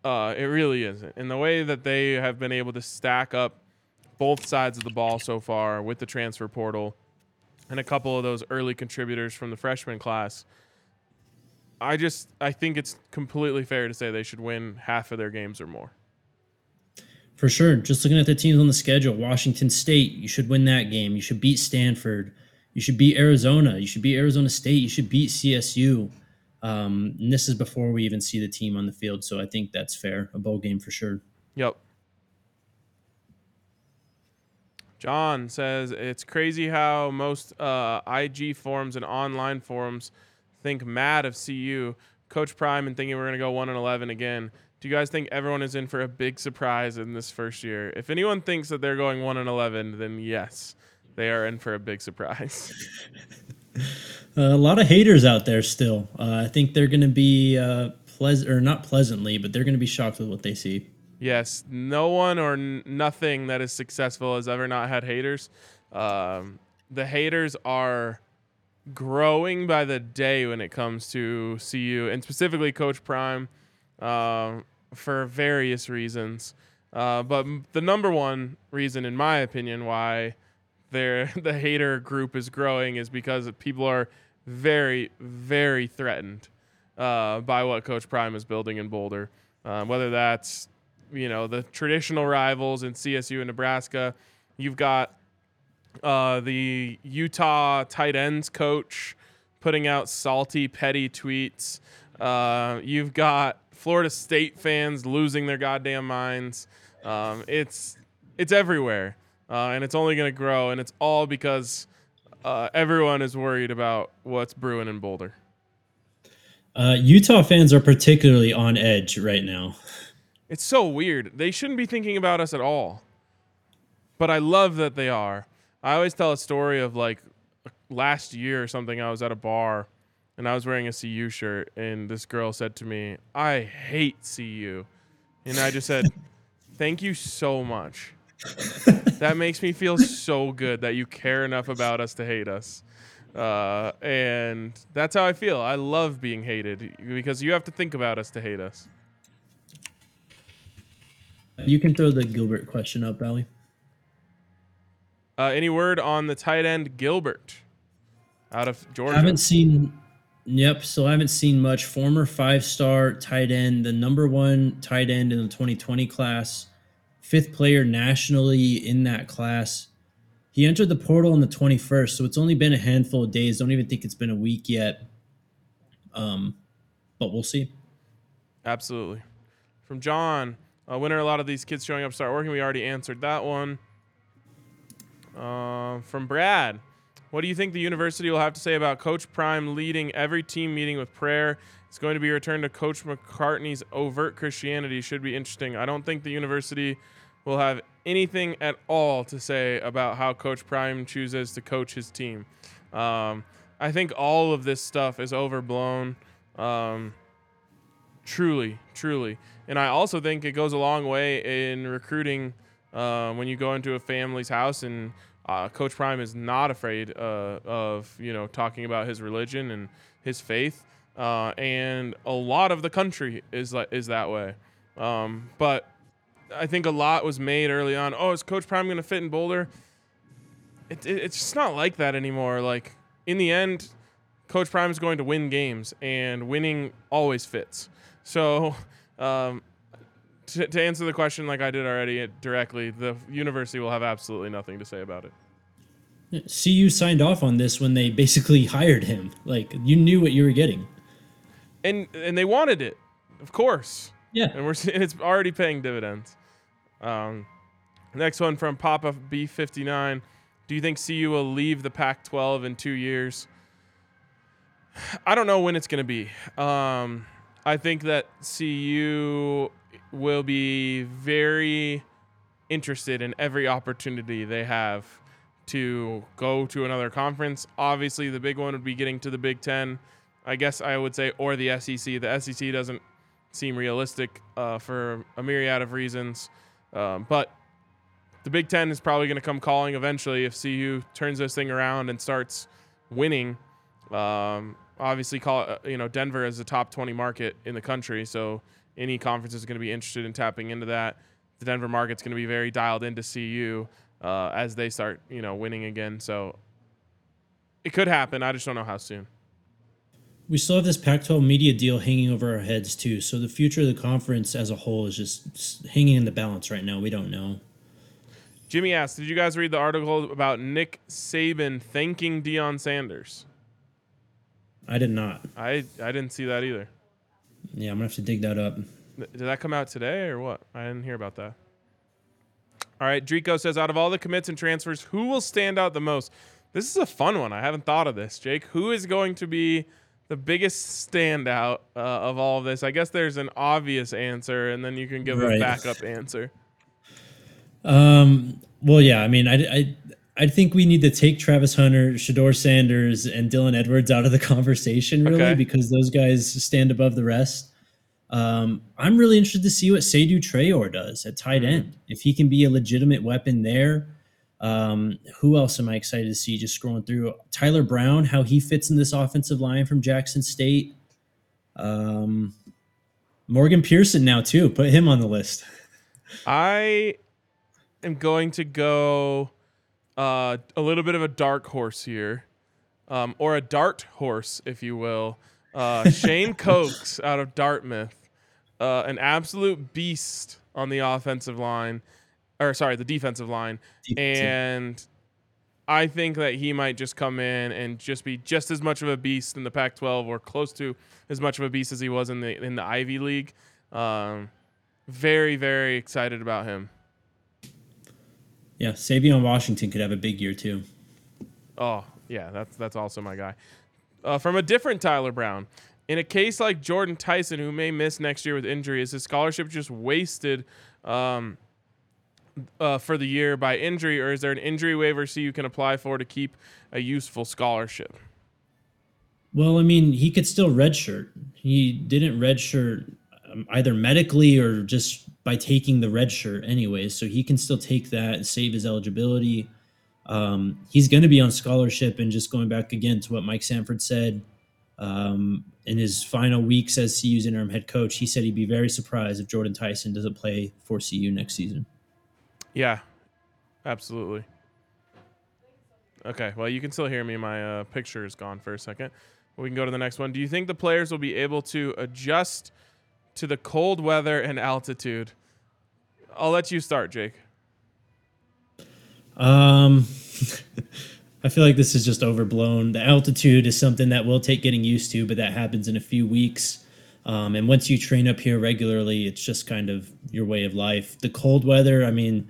Uh, it really isn't. And the way that they have been able to stack up both sides of the ball so far with the transfer portal and a couple of those early contributors from the freshman class, I just I think it's completely fair to say they should win half of their games or more. For sure. Just looking at the teams on the schedule, Washington State, you should win that game. You should beat Stanford. You should beat Arizona. You should beat Arizona State. You should beat CSU. Um, and this is before we even see the team on the field, so I think that's fair. A bowl game for sure. Yep. John says it's crazy how most uh, IG forums and online forums think mad of CU, Coach Prime, and thinking we're gonna go one and eleven again. Do you guys think everyone is in for a big surprise in this first year? If anyone thinks that they're going one and eleven, then yes, they are in for a big surprise. uh, a lot of haters out there still. Uh, I think they're gonna be uh, pleasant or not pleasantly, but they're gonna be shocked with what they see. Yes, no one or n- nothing that is successful has ever not had haters. Um, the haters are growing by the day when it comes to CU and specifically Coach Prime um, for various reasons. Uh, but the number one reason, in my opinion, why the hater group is growing is because people are very, very threatened uh, by what Coach Prime is building in Boulder. Uh, whether that's you know the traditional rivals in CSU and Nebraska. You've got uh, the Utah tight ends coach putting out salty, petty tweets. Uh, you've got Florida State fans losing their goddamn minds. Um, it's it's everywhere, uh, and it's only going to grow, and it's all because uh, everyone is worried about what's brewing in Boulder. Uh, Utah fans are particularly on edge right now. It's so weird. They shouldn't be thinking about us at all. But I love that they are. I always tell a story of like last year or something. I was at a bar and I was wearing a CU shirt, and this girl said to me, I hate CU. And I just said, Thank you so much. that makes me feel so good that you care enough about us to hate us. Uh, and that's how I feel. I love being hated because you have to think about us to hate us. You can throw the Gilbert question up, Allie. Uh, any word on the tight end Gilbert out of Georgia? I haven't seen. Yep, so I haven't seen much. Former five-star tight end, the number one tight end in the 2020 class, fifth player nationally in that class. He entered the portal on the 21st, so it's only been a handful of days. Don't even think it's been a week yet. Um, but we'll see. Absolutely. From John, uh, when are a lot of these kids showing up start working? We already answered that one. Uh, from Brad, what do you think the university will have to say about Coach Prime leading every team meeting with prayer? It's going to be returned to Coach McCartney's overt Christianity. Should be interesting. I don't think the university will have anything at all to say about how Coach Prime chooses to coach his team. Um, I think all of this stuff is overblown. Um, truly, truly. And I also think it goes a long way in recruiting uh, when you go into a family's house and uh, Coach Prime is not afraid uh, of you know talking about his religion and his faith, uh, and a lot of the country is like is that way. Um, but I think a lot was made early on. Oh, is Coach Prime going to fit in Boulder? It, it, it's just not like that anymore. Like in the end, Coach Prime is going to win games, and winning always fits. So um, to, to answer the question like I did already directly, the university will have absolutely nothing to say about it. CU signed off on this when they basically hired him. Like you knew what you were getting, and and they wanted it, of course. Yeah, and we're and it's already paying dividends. Um, next one from Papa B fifty nine. Do you think CU will leave the Pac twelve in two years? I don't know when it's going to be. Um, I think that CU will be very interested in every opportunity they have to go to another conference. Obviously, the big one would be getting to the Big Ten. I guess I would say, or the SEC. The SEC doesn't seem realistic uh, for a myriad of reasons. Um, but the Big Ten is probably going to come calling eventually if CU turns this thing around and starts winning Um, obviously, call uh, you know Denver is a top 20 market in the country, so any conference is going to be interested in tapping into that. The Denver market's going to be very dialed in into CU uh, as they start you know winning again. So it could happen. I just don't know how soon. We still have this Pac 12 media deal hanging over our heads, too. So the future of the conference as a whole is just hanging in the balance right now. We don't know. Jimmy asked, Did you guys read the article about Nick Saban thanking Deion Sanders? I did not. I, I didn't see that either. Yeah, I'm to have to dig that up. Did that come out today or what? I didn't hear about that. All right, Drico says, Out of all the commits and transfers, who will stand out the most? This is a fun one. I haven't thought of this, Jake. Who is going to be the biggest standout uh, of all of this? I guess there's an obvious answer, and then you can give right. a backup answer. Um. Well, yeah. I mean, I, I, I think we need to take Travis Hunter, Shedeur Sanders, and Dylan Edwards out of the conversation, really, okay. because those guys stand above the rest. Um, I'm really interested to see what Seydou Traore does at tight mm-hmm. end. If he can be a legitimate weapon there, um, who else am I excited to see? Just scrolling through Tyler Brown, how he fits in this offensive line from Jackson State. Um, Morgan Pearson now too. Put him on the list. I am going to go uh, a little bit of a dark horse here, um, or a dart horse, if you will. Uh, Shane Cokes out of Dartmouth, uh, an absolute beast on the offensive line or sorry, the defensive line, and I think that he might just come in and just be just as much of a beast in the Pac-12 or close to as much of a beast as he was in the in the Ivy League. Um, very very excited about him. Yeah, Savion Washington could have a big year too. Oh yeah, that's that's also my guy. Uh, from a different Tyler Brown. In a case like Jordan Tyson, who may miss next year with injury, is his scholarship just wasted? Um, uh, for the year by injury, or is there an injury waiver so you can apply for to keep a useful scholarship? Well, I mean, he could still redshirt. He didn't redshirt um, either medically or just by taking the red shirt anyways. So he can still take that and save his eligibility. Um, he's going to be on scholarship and just going back again to what Mike Sanford said um, in his final weeks as CU's interim head coach. He said he'd be very surprised if Jordan Tyson doesn't play for CU next season. Yeah, absolutely. Okay, well, you can still hear me. My uh, picture is gone for a second. We can go to the next one. Do you think the players will be able to adjust to the cold weather and altitude? I'll let you start, Jake. Um, I feel like this is just overblown. The altitude is something that will take getting used to, but that happens in a few weeks. Um, and once you train up here regularly, it's just kind of your way of life. The cold weather, I mean,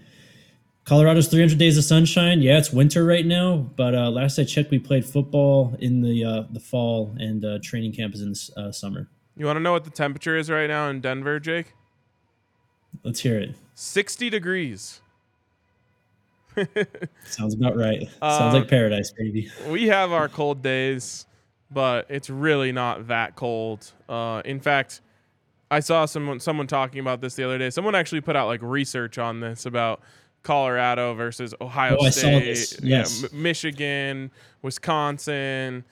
Colorado's 300 days of sunshine. Yeah, it's winter right now, but uh, last I checked, we played football in the uh, the fall, and uh, training camp is in the uh, summer. You want to know what the temperature is right now in Denver, Jake? Let's hear it. 60 degrees. Sounds about right. Sounds like um, paradise, baby. We have our cold days, but it's really not that cold. Uh, in fact, I saw someone someone talking about this the other day. Someone actually put out like research on this about Colorado versus Ohio oh, State, yes. M- Michigan, Wisconsin,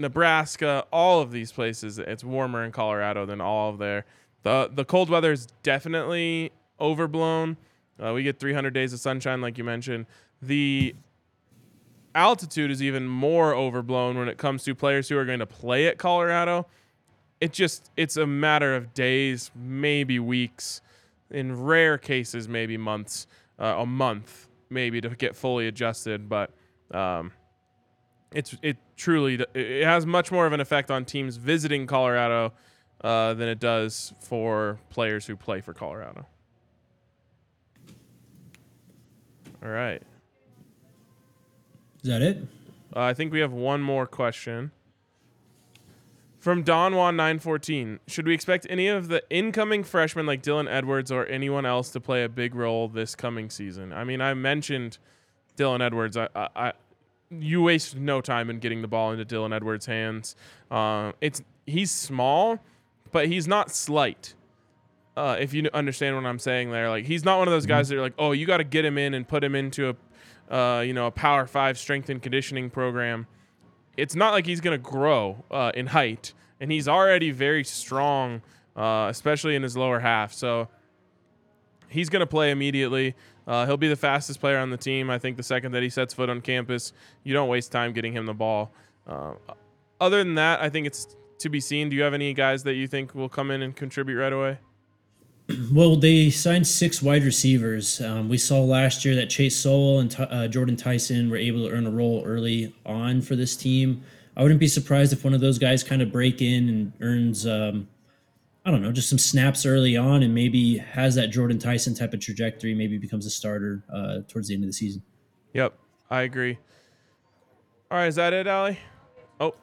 Nebraska, all of these places. It's warmer in Colorado than all of there. The the cold weather is definitely overblown. Uh, we get 300 days of sunshine, like you mentioned. The altitude is even more overblown when it comes to players who are going to play at Colorado. It just it's a matter of days, maybe weeks, in rare cases, maybe months uh, a month maybe to get fully adjusted, but um, it's it truly it has much more of an effect on teams visiting Colorado uh, than it does for players who play for Colorado. All right. Is that it? Uh, I think we have one more question. From Don Juan 914, should we expect any of the incoming freshmen like Dylan Edwards or anyone else to play a big role this coming season? I mean, I mentioned Dylan Edwards. I, I, I you waste no time in getting the ball into Dylan Edwards' hands. Uh, it's he's small, but he's not slight. Uh, if you understand what I'm saying there, like he's not one of those guys that are like, oh, you got to get him in and put him into a, uh, you know, a Power Five strength and conditioning program it's not like he's going to grow uh, in height, and he's already very strong, uh, especially in his lower half. So he's going to play immediately. Uh, he'll be the fastest player on the team. I think the second that he sets foot on campus, you don't waste time getting him the ball. Uh, other than that, I think it's to be seen. Do you have any guys that you think will come in and contribute right away? Well, they signed six wide receivers. Um, we saw last year that Chase Sowell and uh, Jordan Tyson were able to earn a role early on for this team. I wouldn't be surprised if one of those guys kind of break in and earns, um, I don't know, just some snaps early on and maybe has that Jordan Tyson type of trajectory, maybe becomes a starter uh, towards the end of the season. Yep, I agree. All right, is that it, Ali? Oh,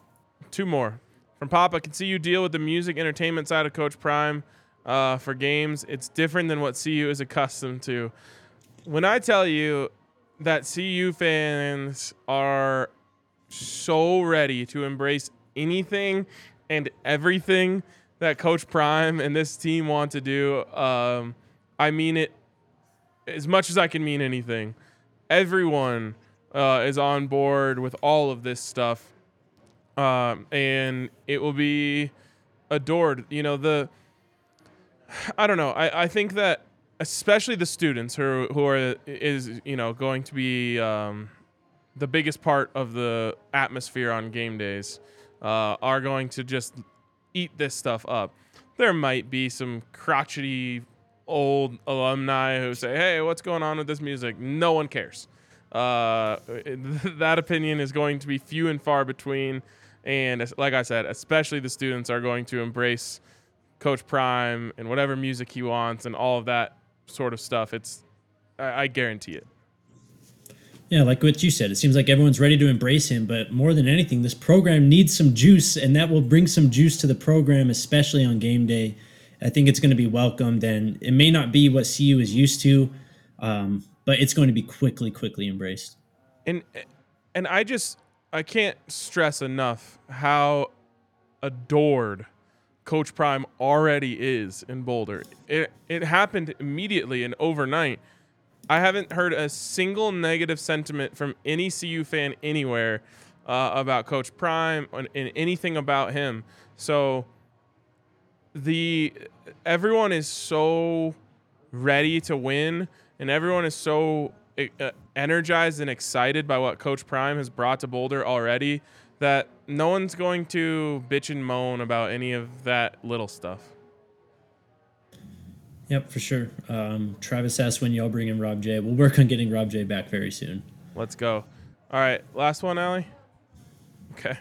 two more. From Pop, I can see you deal with the music entertainment side of Coach Prime uh, for games. It's different than what CU is accustomed to. When I tell you that CU fans are so ready to embrace anything and everything that Coach Prime and this team want to do, um, I mean it as much as I can mean anything. Everyone uh, is on board with all of this stuff, um, and it will be adored. You know the I don't know. I, I think that especially the students who who are is you know going to be um, the biggest part of the atmosphere on game days uh, are going to just eat this stuff up. There might be some crotchety old alumni who say, "Hey, what's going on with this music?" No one cares. Uh, that opinion is going to be few and far between, and like I said, especially the students are going to embrace Coach Prime and whatever music he wants and all of that sort of stuff. It's I, I guarantee it. Yeah, like what you said, it seems like everyone's ready to embrace him, but more than anything, this program needs some juice, and that will bring some juice to the program, especially on game day. I think it's going to be welcomed, and it may not be what CU is used to, um, but it's going to be quickly, quickly embraced. And and I just I can't stress enough how adored Coach Prime already is in Boulder. It it happened immediately and overnight. I haven't heard a single negative sentiment from any CU fan anywhere uh, about Coach Prime and, anything about him. So the everyone is so ready to win, and everyone is so uh, energized and excited by what Coach Prime has brought to Boulder already that no one's going to bitch and moan about any of that little stuff. Yep, for sure. Um, Travis asked when y'all bring in Rob J. We'll work on getting Rob J back very soon. Let's go. All right, last one, Ali. Okay,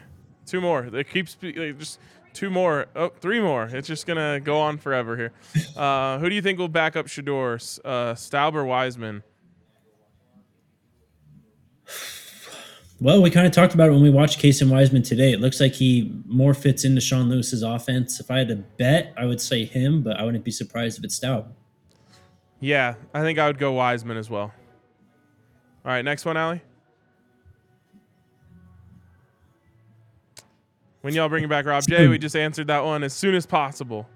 two more. They keep spe- just two more. Oh, three more. It's just gonna go on forever here. Uh, who do you think will back up Shedeur? Uh, Staub or Wiseman? Well, we kind of talked about it when we watched Kason Wiseman today. It looks like he more fits into Sean Lewis's offense. If I had to bet, I would say him, but I wouldn't be surprised if it's Staub. Yeah, I think I would go Wiseman as well. All right, next one, Ali. When y'all bringing back Rob J, we just answered that one as soon as possible.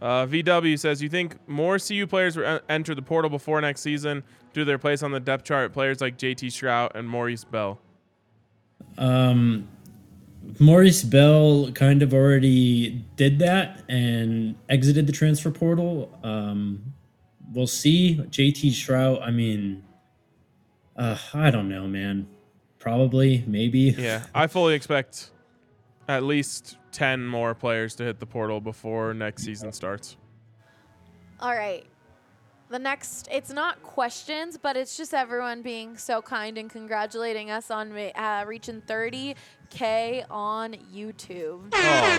Uh, VW says, "You think more CU players will enter the portal before next season due to their place on the depth chart? Players like JT Shrout and Maurice Bell." Um, Maurice Bell kind of already did that and exited the transfer portal. Um, we'll see. JT Shrout. I mean, uh, I don't know, man. Probably, maybe. Yeah, I fully expect at least 10 more players to hit the portal before next season starts. All right. The next, it's not questions, but it's just everyone being so kind and congratulating us on uh, reaching 30K on YouTube. Oh.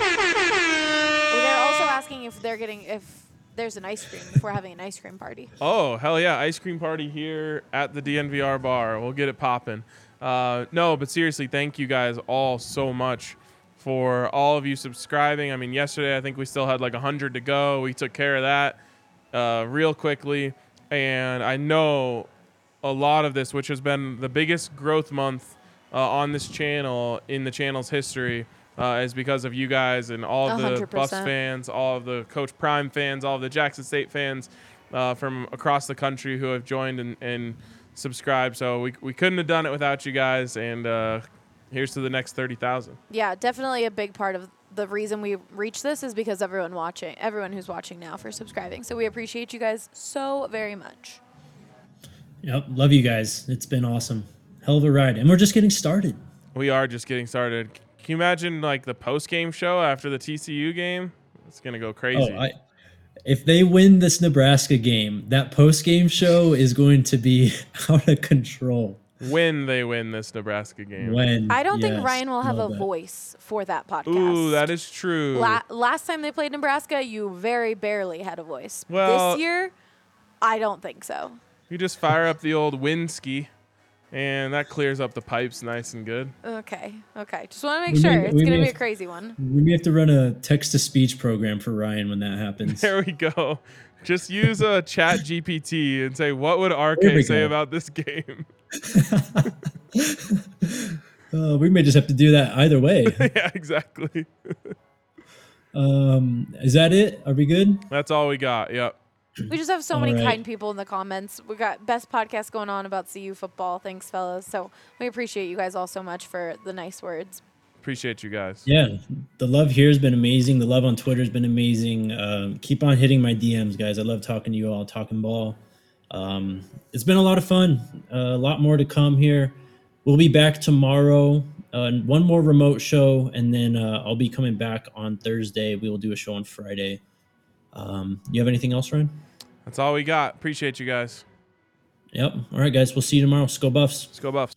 They're also asking if they're getting, if there's an ice cream, if we're having an ice cream party. Oh, hell yeah. Ice cream party here at the DNVR bar. We'll get it popping. Uh, no, but seriously, thank you guys all so much for all of you subscribing. I mean, yesterday I think we still had like 100 to go. We took care of that uh, real quickly. And I know a lot of this, which has been the biggest growth month uh, on this channel in the channel's history, uh, is because of you guys and all of the 100%. Buffs fans, all of the Coach Prime fans, all of the Jackson State fans uh, from across the country who have joined and, and subscribe. So we, we couldn't have done it without you guys. And uh, here's to the next 30,000. Yeah, definitely a big part of the reason we reached this is because everyone watching, everyone who's watching now for subscribing. So we appreciate you guys so very much. Yep, love you guys. It's been awesome. Hell of a ride. And we're just getting started. We are just getting started. Can you imagine like the post game show after the TCU game? It's gonna go crazy. Oh, I, if they win this Nebraska game, that post game show is going to be out of control. When they win this Nebraska game. When I don't think Ryan will have a that. voice for that podcast. Ooh, that is true. La- last time they played Nebraska, you very barely had a voice. Well- this year, I don't think so. you just fire up the old Winsky, and that clears up the pipes nice and good. Okay, okay. Just want to make We sure may- it's gonna be a crazy one. We may have to run a text to speech program for Ryan when that happens. There we go. Just use a chat GPT and say, what would There RK say go. about this game? Uh, we may just have to do that either way. yeah, exactly. um, is that it? Are we good? That's all we got. Yep. We just have so All many right. kind people in the comments. We got best podcast going on about CU football. Thanks, fellas. So we appreciate you guys all so much for the nice words. Appreciate you guys. Yeah, the love here has been amazing. The love on Twitter has been amazing. Um, keep on hitting my DMs, guys. I love talking to you all, talking ball. Um, it's been a lot of fun. Uh, a lot more to come here. We'll be back tomorrow. Uh, one more remote show, and then uh, I'll be coming back on Thursday. We will do a show on Friday. Um, you have anything else, Ryan? That's all we got. Appreciate you guys. Yep. All right, guys. We'll see you tomorrow. Sko Buffs. Let's go Buffs.